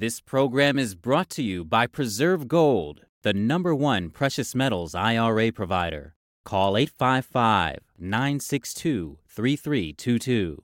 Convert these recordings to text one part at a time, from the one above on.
This program is brought to you by Preserve Gold, the number one precious metals IRA provider. Call 855 962 3322.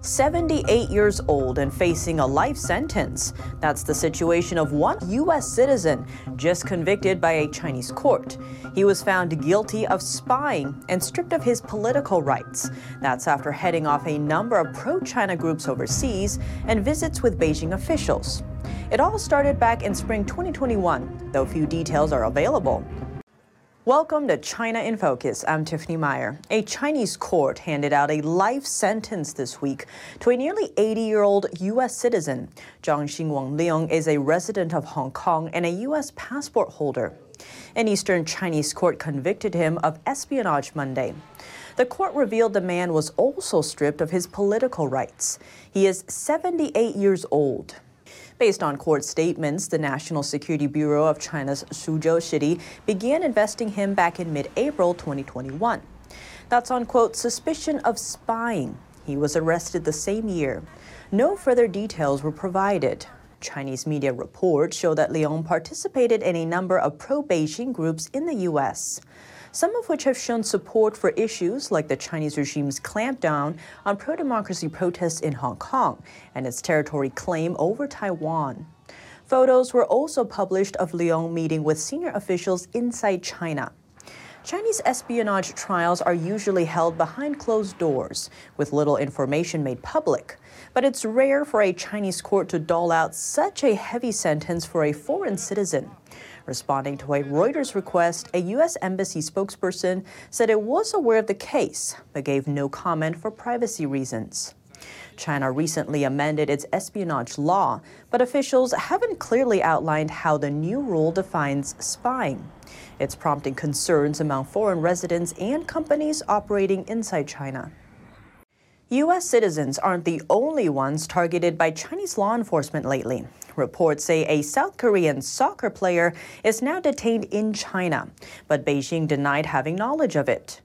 78 years old and facing a life sentence. That's the situation of one U.S. citizen just convicted by a Chinese court. He was found guilty of spying and stripped of his political rights. That's after heading off a number of pro China groups overseas and visits with Beijing officials. It all started back in spring 2021, though few details are available. Welcome to China in Focus. I'm Tiffany Meyer. A Chinese court handed out a life sentence this week to a nearly 80 year old U.S. citizen. John Shing-Wan Leung is a resident of Hong Kong and a U.S. passport holder. An Eastern Chinese court convicted him of espionage Monday. The court revealed the man was also stripped of his political rights. He is 78 years old. Based on court statements, the National Security Bureau of China's Suzhou City began investing him back in mid April 2021. That's on, quote, suspicion of spying. He was arrested the same year. No further details were provided. Chinese media reports show that Leung participated in a number of pro Beijing groups in the U.S some of which have shown support for issues like the Chinese regime's clampdown on pro democracy protests in Hong Kong and its territory claim over Taiwan. Photos were also published of Leung meeting with senior officials inside China. Chinese espionage trials are usually held behind closed doors, with little information made public. But it's rare for a Chinese court to dole out such a heavy sentence for a foreign citizen. Responding to a Reuters request, a U.S. Embassy spokesperson said it was aware of the case, but gave no comment for privacy reasons. China recently amended its espionage law, but officials haven't clearly outlined how the new rule defines spying. It's prompting concerns among foreign residents and companies operating inside China. U.S. citizens aren't the only ones targeted by Chinese law enforcement lately. Reports say a South Korean soccer player is now detained in China, but Beijing denied having knowledge of it.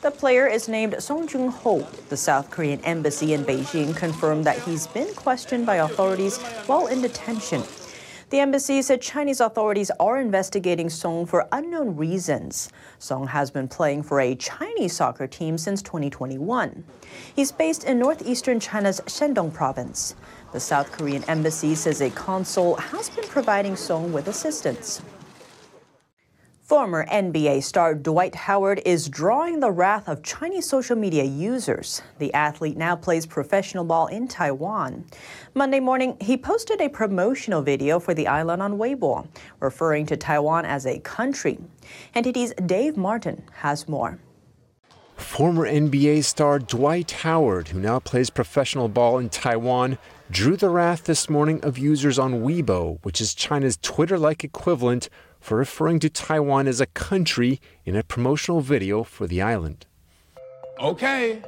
The player is named Song Jun-ho. The South Korean embassy in Beijing confirmed that he's been questioned by authorities while in detention. The embassy said Chinese authorities are investigating Song for unknown reasons. Song has been playing for a Chinese soccer team since 2021. He's based in northeastern China's Shandong province. The South Korean embassy says a consul has been providing Song with assistance. Former NBA star Dwight Howard is drawing the wrath of Chinese social media users. The athlete now plays professional ball in Taiwan. Monday morning, he posted a promotional video for the island on Weibo, referring to Taiwan as a country. NTD's Dave Martin has more. Former NBA star Dwight Howard, who now plays professional ball in Taiwan, drew the wrath this morning of users on Weibo, which is China's Twitter like equivalent for referring to Taiwan as a country in a promotional video for the island. Okay,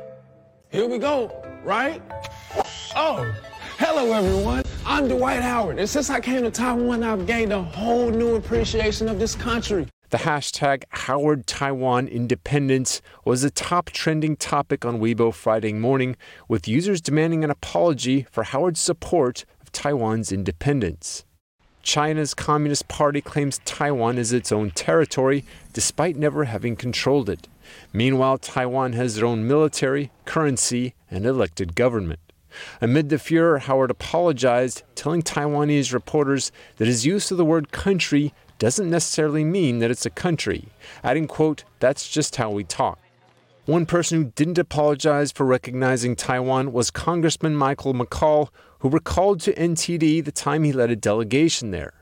here we go, right? Oh, hello everyone. I'm Dwight Howard, and since I came to Taiwan, I've gained a whole new appreciation of this country. The hashtag Howard Taiwan Independence was the top trending topic on Weibo Friday morning, with users demanding an apology for Howard's support of Taiwan's independence. China's Communist Party claims Taiwan is its own territory, despite never having controlled it. Meanwhile, Taiwan has their own military, currency, and elected government. Amid the furor, Howard apologized, telling Taiwanese reporters that his use of the word country doesn't necessarily mean that it's a country, adding, quote, that's just how we talk. One person who didn't apologize for recognizing Taiwan was Congressman Michael McCaul, who recalled to NTD the time he led a delegation there.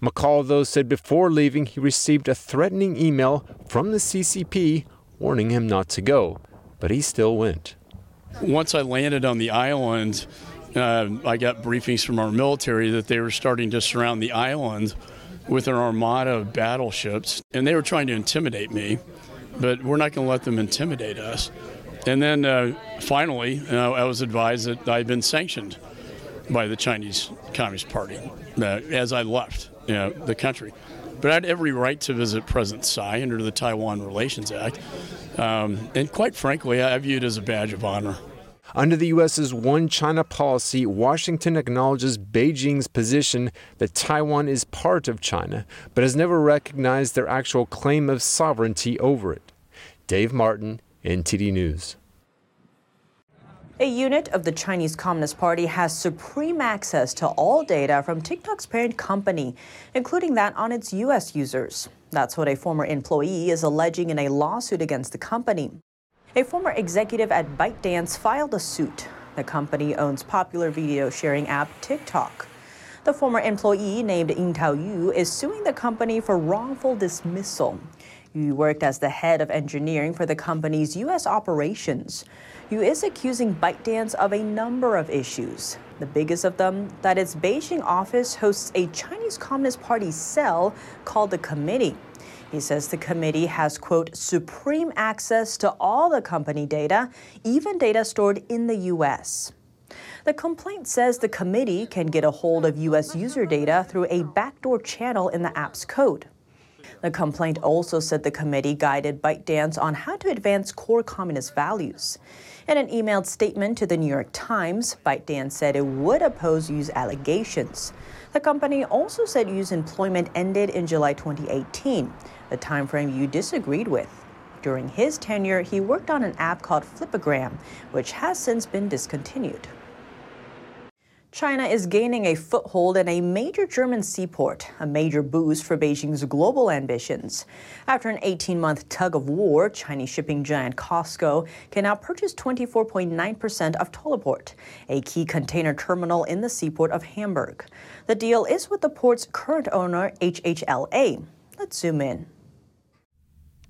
McCaul, though, said before leaving he received a threatening email from the CCP warning him not to go, but he still went. Once I landed on the island, uh, I got briefings from our military that they were starting to surround the island with an armada of battleships, and they were trying to intimidate me, but we're not going to let them intimidate us. And then uh, finally, uh, I was advised that I'd been sanctioned by the Chinese Communist Party uh, as I left you know, the country. But I had every right to visit President Tsai under the Taiwan Relations Act. Um, and quite frankly, I view it as a badge of honor. Under the U.S.'s One China policy, Washington acknowledges Beijing's position that Taiwan is part of China, but has never recognized their actual claim of sovereignty over it. Dave Martin, NTD News. A unit of the Chinese Communist Party has supreme access to all data from TikTok's parent company, including that on its U.S. users. That's what a former employee is alleging in a lawsuit against the company. A former executive at ByteDance filed a suit. The company owns popular video sharing app TikTok. The former employee named Yintao Yu is suing the company for wrongful dismissal. Yu worked as the head of engineering for the company's U.S. operations who is accusing ByteDance of a number of issues. The biggest of them, that its Beijing office hosts a Chinese Communist Party cell called the Committee. He says the committee has, quote, supreme access to all the company data, even data stored in the U.S. The complaint says the committee can get a hold of U.S. user data through a backdoor channel in the app's code. The complaint also said the committee guided ByteDance on how to advance core communist values. In an emailed statement to the New York Times, ByteDance said it would oppose Yu's allegations. The company also said Yu's employment ended in July 2018, a timeframe Yu disagreed with. During his tenure, he worked on an app called Flipagram, which has since been discontinued. China is gaining a foothold in a major German seaport, a major boost for Beijing's global ambitions. After an 18 month tug of war, Chinese shipping giant COSCO can now purchase 24.9% of Tollerort, a key container terminal in the seaport of Hamburg. The deal is with the port's current owner, HHLA. Let's zoom in.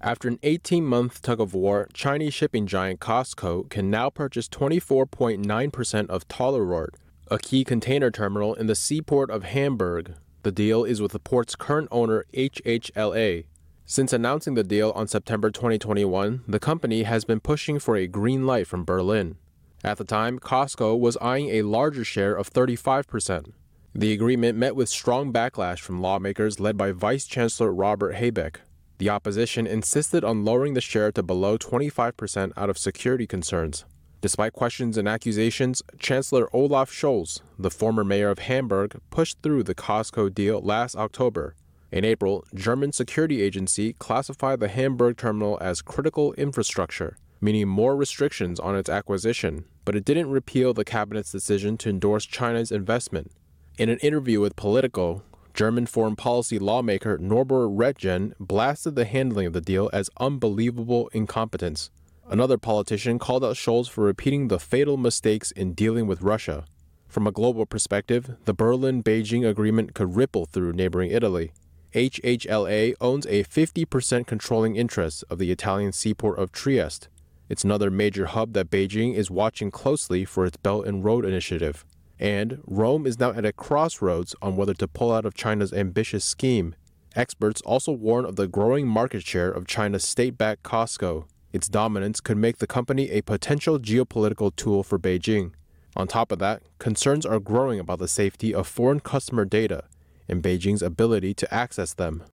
After an 18 month tug of war, Chinese shipping giant COSCO can now purchase 24.9% of Tollerort a key container terminal in the seaport of Hamburg. The deal is with the port's current owner, HHLA. Since announcing the deal on September 2021, the company has been pushing for a green light from Berlin. At the time, COSCO was eyeing a larger share of 35%. The agreement met with strong backlash from lawmakers led by Vice Chancellor Robert Habeck. The opposition insisted on lowering the share to below 25% out of security concerns. Despite questions and accusations, Chancellor Olaf Scholz, the former mayor of Hamburg, pushed through the COSCO deal last October. In April, German security agency classified the Hamburg terminal as critical infrastructure, meaning more restrictions on its acquisition, but it didn't repeal the cabinet's decision to endorse China's investment. In an interview with Politico, German foreign policy lawmaker Norbert Röttgen blasted the handling of the deal as unbelievable incompetence. Another politician called out Scholz for repeating the fatal mistakes in dealing with Russia. From a global perspective, the Berlin Beijing agreement could ripple through neighboring Italy. HHLA owns a 50% controlling interest of the Italian seaport of Trieste. It's another major hub that Beijing is watching closely for its Belt and Road initiative. And Rome is now at a crossroads on whether to pull out of China's ambitious scheme. Experts also warn of the growing market share of China's state backed COSCO. Its dominance could make the company a potential geopolitical tool for Beijing. On top of that, concerns are growing about the safety of foreign customer data and Beijing's ability to access them.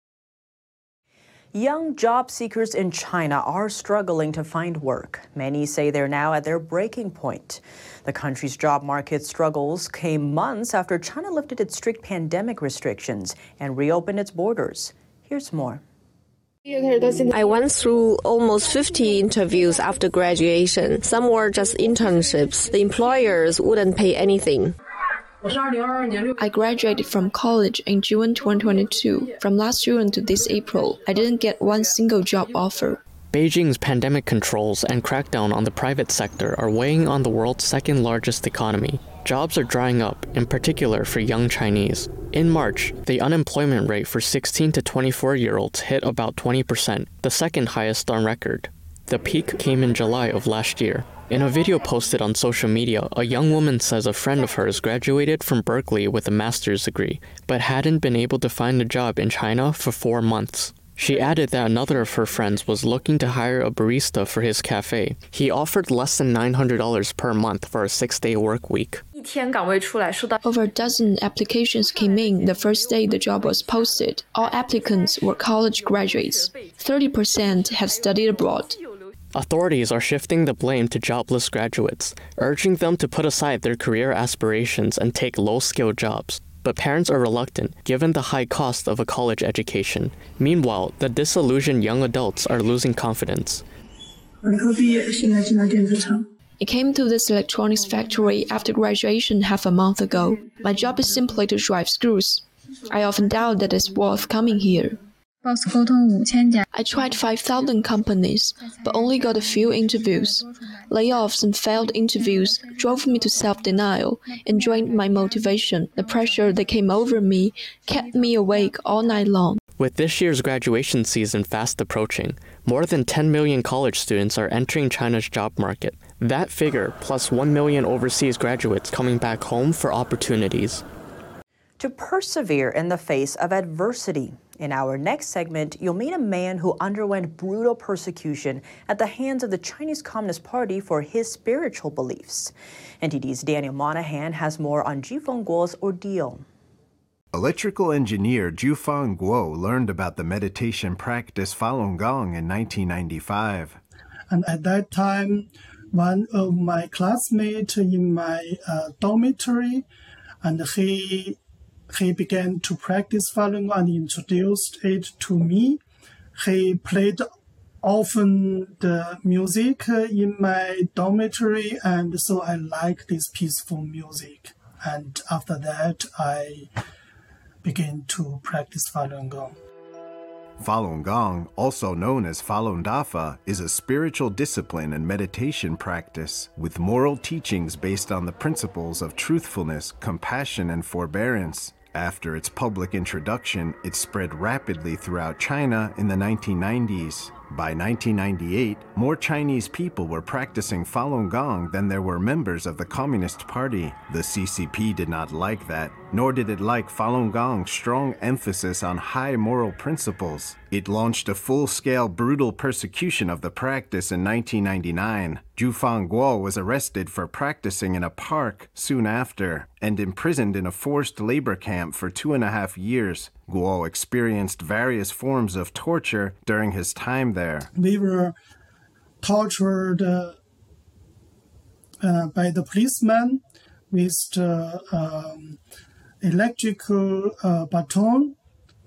Young job seekers in China are struggling to find work. Many say they're now at their breaking point. The country's job market struggles came months after China lifted its strict pandemic restrictions and reopened its borders. Here's more. I went through almost 50 interviews after graduation. Some were just internships. The employers wouldn't pay anything. I graduated from college in June 2022. From last June to this April, I didn't get one single job offer. Beijing's pandemic controls and crackdown on the private sector are weighing on the world's second largest economy. Jobs are drying up, in particular for young Chinese. In March, the unemployment rate for 16 to 24 year olds hit about 20%, the second highest on record. The peak came in July of last year. In a video posted on social media, a young woman says a friend of hers graduated from Berkeley with a master's degree, but hadn't been able to find a job in China for four months. She added that another of her friends was looking to hire a barista for his cafe. He offered less than $900 per month for a six day work week. Over a dozen applications came in the first day the job was posted. All applicants were college graduates. 30% had studied abroad. Authorities are shifting the blame to jobless graduates, urging them to put aside their career aspirations and take low skilled jobs. But parents are reluctant given the high cost of a college education. Meanwhile, the disillusioned young adults are losing confidence. I came to this electronics factory after graduation half a month ago. My job is simply to drive screws. I often doubt that it's worth coming here. I tried 5,000 companies, but only got a few interviews. Layoffs and failed interviews drove me to self denial and drained my motivation. The pressure that came over me kept me awake all night long. With this year's graduation season fast approaching, more than 10 million college students are entering China's job market. That figure, plus 1 million overseas graduates coming back home for opportunities. To persevere in the face of adversity. In our next segment, you'll meet a man who underwent brutal persecution at the hands of the Chinese Communist Party for his spiritual beliefs. NTD's Daniel Monahan has more on Jufeng Guo's ordeal. Electrical engineer Jufeng Guo learned about the meditation practice Falun Gong in 1995. And at that time, one of my classmates in my uh, dormitory, and he he began to practice Falun Gong and introduced it to me. He played often the music in my dormitory, and so I like this peaceful music. And after that, I began to practice Falun Gong. Falun Gong, also known as Falun Dafa, is a spiritual discipline and meditation practice with moral teachings based on the principles of truthfulness, compassion, and forbearance. After its public introduction, it spread rapidly throughout China in the 1990s. By 1998, more Chinese people were practicing Falun Gong than there were members of the Communist Party. The CCP did not like that, nor did it like Falun Gong's strong emphasis on high moral principles. It launched a full-scale brutal persecution of the practice in 1999. Jufeng Guo was arrested for practicing in a park soon after and imprisoned in a forced labor camp for two and a half years. Guo experienced various forms of torture during his time there. We were tortured uh, uh, by the policeman with the um, electrical uh, baton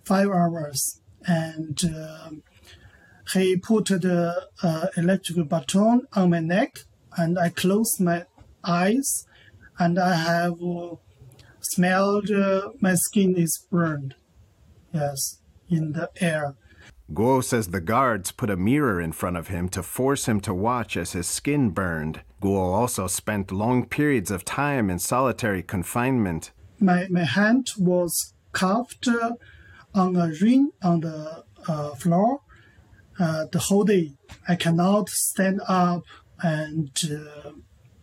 five hours and uh, he put the uh, electrical baton on my neck and I closed my eyes and I have uh, smelled uh, my skin is burned. Yes, in the air. Guo says the guards put a mirror in front of him to force him to watch as his skin burned. Guo also spent long periods of time in solitary confinement. My, my hand was cuffed on a ring on the uh, floor uh, the whole day. I cannot stand up and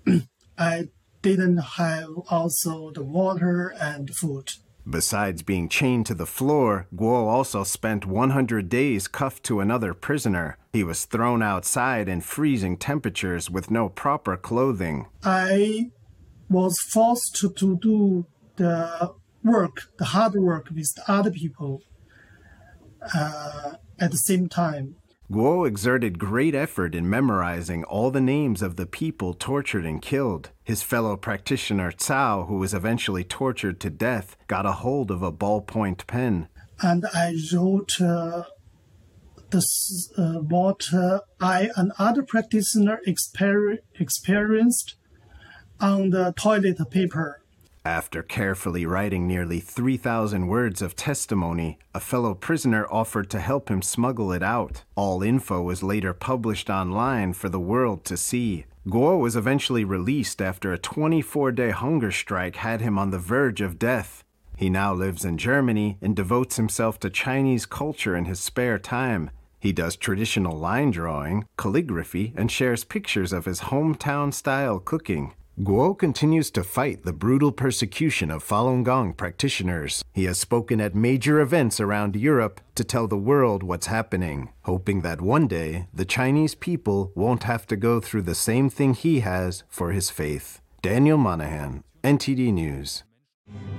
uh, I didn't have also the water and food. Besides being chained to the floor, Guo also spent 100 days cuffed to another prisoner. He was thrown outside in freezing temperatures with no proper clothing. I was forced to, do the work, the hard work with other people uh, at the same time. Guo exerted great effort in memorizing all the names of the people tortured and killed. His fellow practitioner Cao, who was eventually tortured to death, got a hold of a ballpoint pen. And I wrote uh, this, uh, what uh, I and other practitioner exper- experienced on the toilet paper. After carefully writing nearly 3,000 words of testimony, a fellow prisoner offered to help him smuggle it out. All info was later published online for the world to see. Guo was eventually released after a 24 day hunger strike had him on the verge of death. He now lives in Germany and devotes himself to Chinese culture in his spare time. He does traditional line drawing, calligraphy, and shares pictures of his hometown style cooking. Guo continues to fight the brutal persecution of Falun Gong practitioners. He has spoken at major events around Europe to tell the world what's happening, hoping that one day the Chinese people won't have to go through the same thing he has for his faith. Daniel Monahan, NTD News.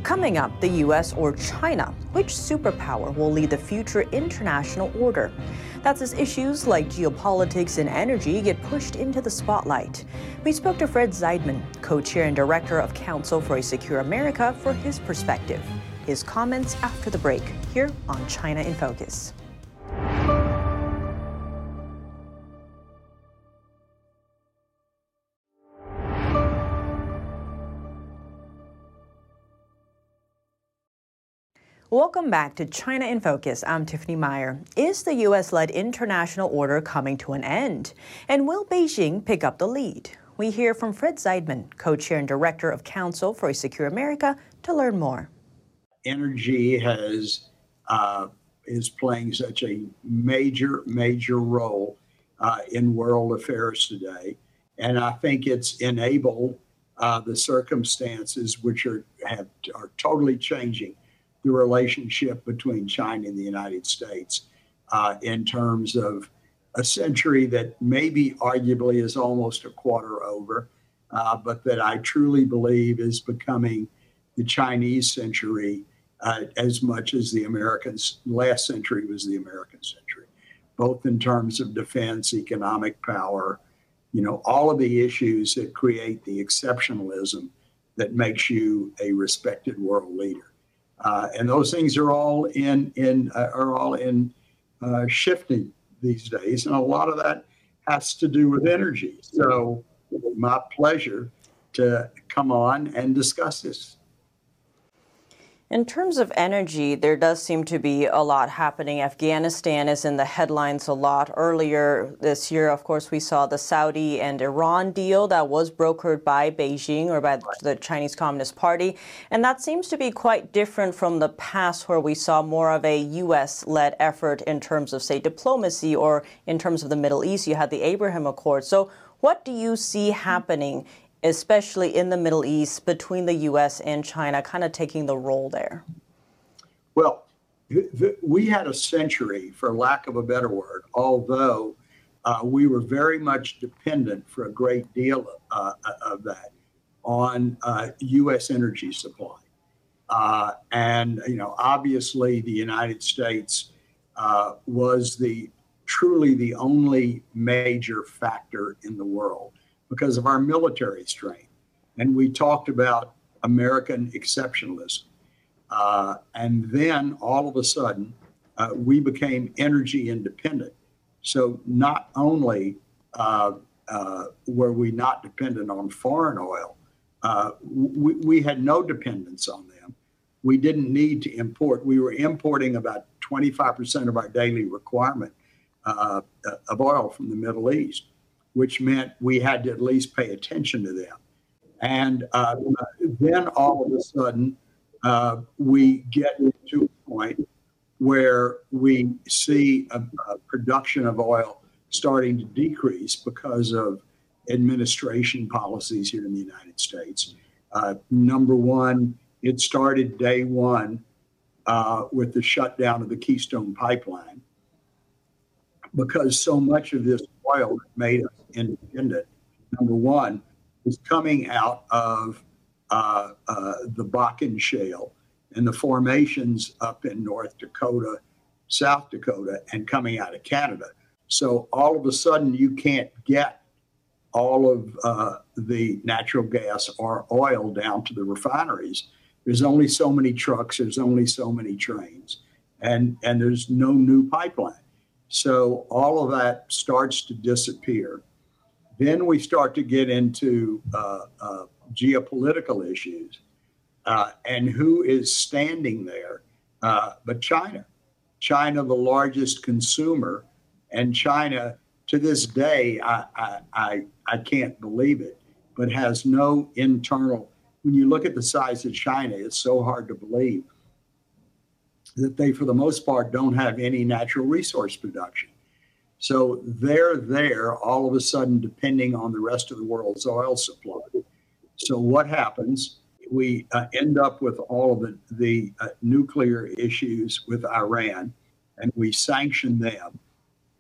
Coming up, the U.S. or China? Which superpower will lead the future international order? That's as issues like geopolitics and energy get pushed into the spotlight. We spoke to Fred Zeidman, co chair and director of Council for a Secure America, for his perspective. His comments after the break here on China in Focus. Welcome back to China in Focus. I'm Tiffany Meyer. Is the U.S. led international order coming to an end? And will Beijing pick up the lead? We hear from Fred Zeidman, co chair and director of Council for a Secure America, to learn more. Energy has uh, is playing such a major, major role uh, in world affairs today, and I think it's enabled uh, the circumstances which are have are totally changing the relationship between China and the United States uh, in terms of a century that maybe arguably is almost a quarter over, uh, but that I truly believe is becoming the Chinese century uh, as much as the Americans. last century was the American century, both in terms of defense, economic power, you know, all of the issues that create the exceptionalism that makes you a respected world leader. Uh, and those things are all in in uh, are all in uh, shifting these days, and a lot of that has to do with energy. So, my pleasure to come on and discuss this. In terms of energy, there does seem to be a lot happening. Afghanistan is in the headlines a lot. Earlier this year, of course, we saw the Saudi and Iran deal that was brokered by Beijing or by the Chinese Communist Party. And that seems to be quite different from the past, where we saw more of a U.S. led effort in terms of, say, diplomacy or in terms of the Middle East. You had the Abraham Accord. So, what do you see happening especially in the Middle East, between the U.S. and China, kind of taking the role there? Well, we had a century, for lack of a better word, although uh, we were very much dependent for a great deal uh, of that on uh, U.S. energy supply. Uh, and, you know, obviously the United States uh, was the truly the only major factor in the world because of our military strength. And we talked about American exceptionalism. Uh, and then all of a sudden, uh, we became energy independent. So not only uh, uh were we not dependent on foreign oil, uh, we, we, had no dependence on them. We didn't need to import. We were importing about 25% of our daily requirement uh, of oil from the Middle East which meant we had to at least pay attention to them. And uh, then all of a sudden, uh, we get to a point where we see a, a, production of oil starting to decrease because of administration policies here in the United States. Uh, number one, it started day one uh, with the shutdown of the Keystone Pipeline because so much of this oil that made us independent, number one, is coming out of uh, uh, the Bakken Shale and the formations up in North Dakota, South Dakota, and coming out of Canada. So all of a sudden, you can't get all of uh, the natural gas or oil down to the refineries. There's only so many trucks, there's only so many trains, and, and there's no new pipeline. So all of that starts to disappear. Then we start to get into uh, uh, geopolitical issues uh, and who is standing there uh, but China. China, the largest consumer, and China to this day, I, I, I, I can't believe it, but has no internal. When you look at the size of China, it's so hard to believe that they, for the most part, don't have any natural resource production. So they're there all of a sudden, depending on the rest of the world's oil supply. So what happens? We uh, end up with all of the, the uh, nuclear issues with Iran, and we sanction them.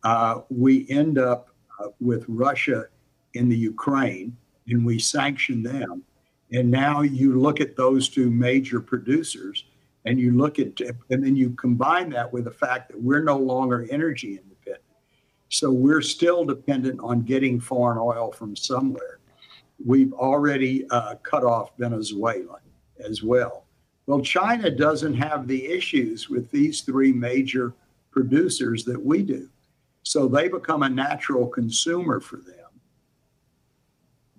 Uh, we end up uh, with Russia in the Ukraine, and we sanction them. And now you look at those two major producers and you look at, and then you combine that with the fact that we're no longer energy independent. So we're still dependent on getting foreign oil from somewhere. We've already uh, cut off Venezuela as well. Well, China doesn't have the issues with these three major producers that we do. So they become a natural consumer for them.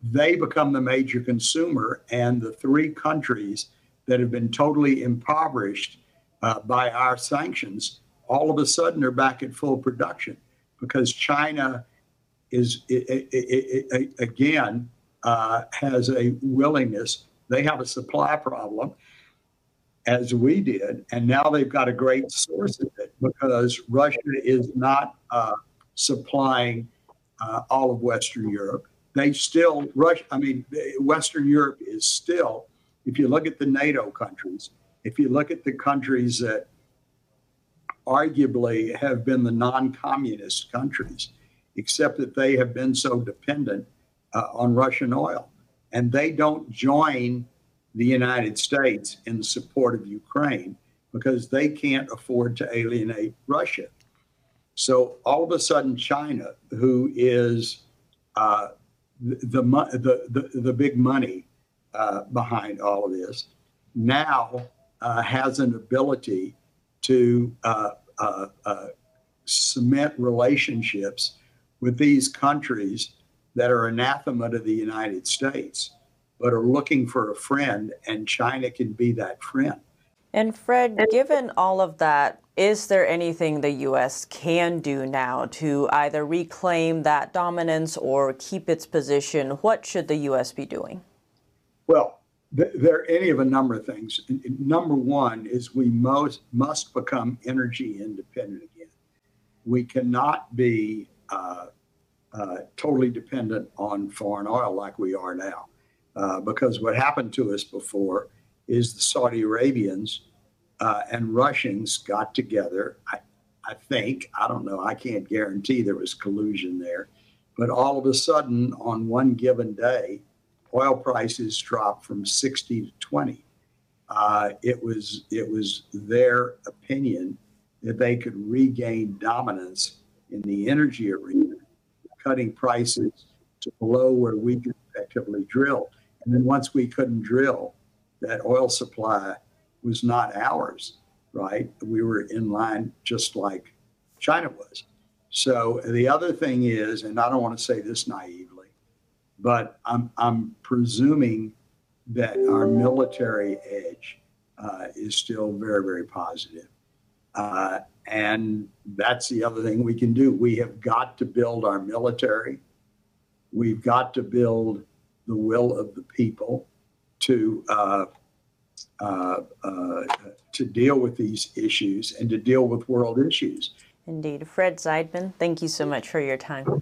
They become the major consumer, and the three countries that have been totally impoverished uh, by our sanctions all of a sudden are back at full production because China is, it, it, it, again, uh, has a willingness. They have a supply problem, as we did, and now they've got a great source of it because Russia is not uh, supplying uh, all of Western Europe. They still, Russia, I mean, Western Europe is still, if you look at the NATO countries, if you look at the countries that arguably have been the non communist countries, except that they have been so dependent uh, on Russian oil. And they don't join the United States in support of Ukraine because they can't afford to alienate Russia. So all of a sudden, China, who is uh, the, the, the, the, big money uh, behind all of this, now uh, has an ability to uh, uh, uh, cement relationships with these countries that are anathema to the United States, but are looking for a friend, and China can be that friend. And Fred, given all of that, is there anything the U.S. can do now to either reclaim that dominance or keep its position? What should the U.S. be doing? Well, there are any of a number of things. Number one is we most must become energy independent again. We cannot be uh, uh, totally dependent on foreign oil like we are now. Uh, because what happened to us before is the Saudi Arabians uh, and Russians got together. I, I think, I don't know, I can't guarantee there was collusion there, but all of a sudden on one given day, oil prices dropped from 60 to 20. Uh, it was it was their opinion that they could regain dominance in the energy arena, cutting prices to below where we could effectively drill. And then once we couldn't drill, that oil supply was not ours, right? We were in line just like China was. So the other thing is, and I don't want to say this naively, but I'm, I'm presuming that our military edge uh, is still very, very positive. Uh, and that's the other thing we can do. We have got to build our military. We've got to build the will of the people to uh, uh, uh, to deal with these issues and to deal with world issues. Indeed. Fred Zeidman, thank you so much for your time.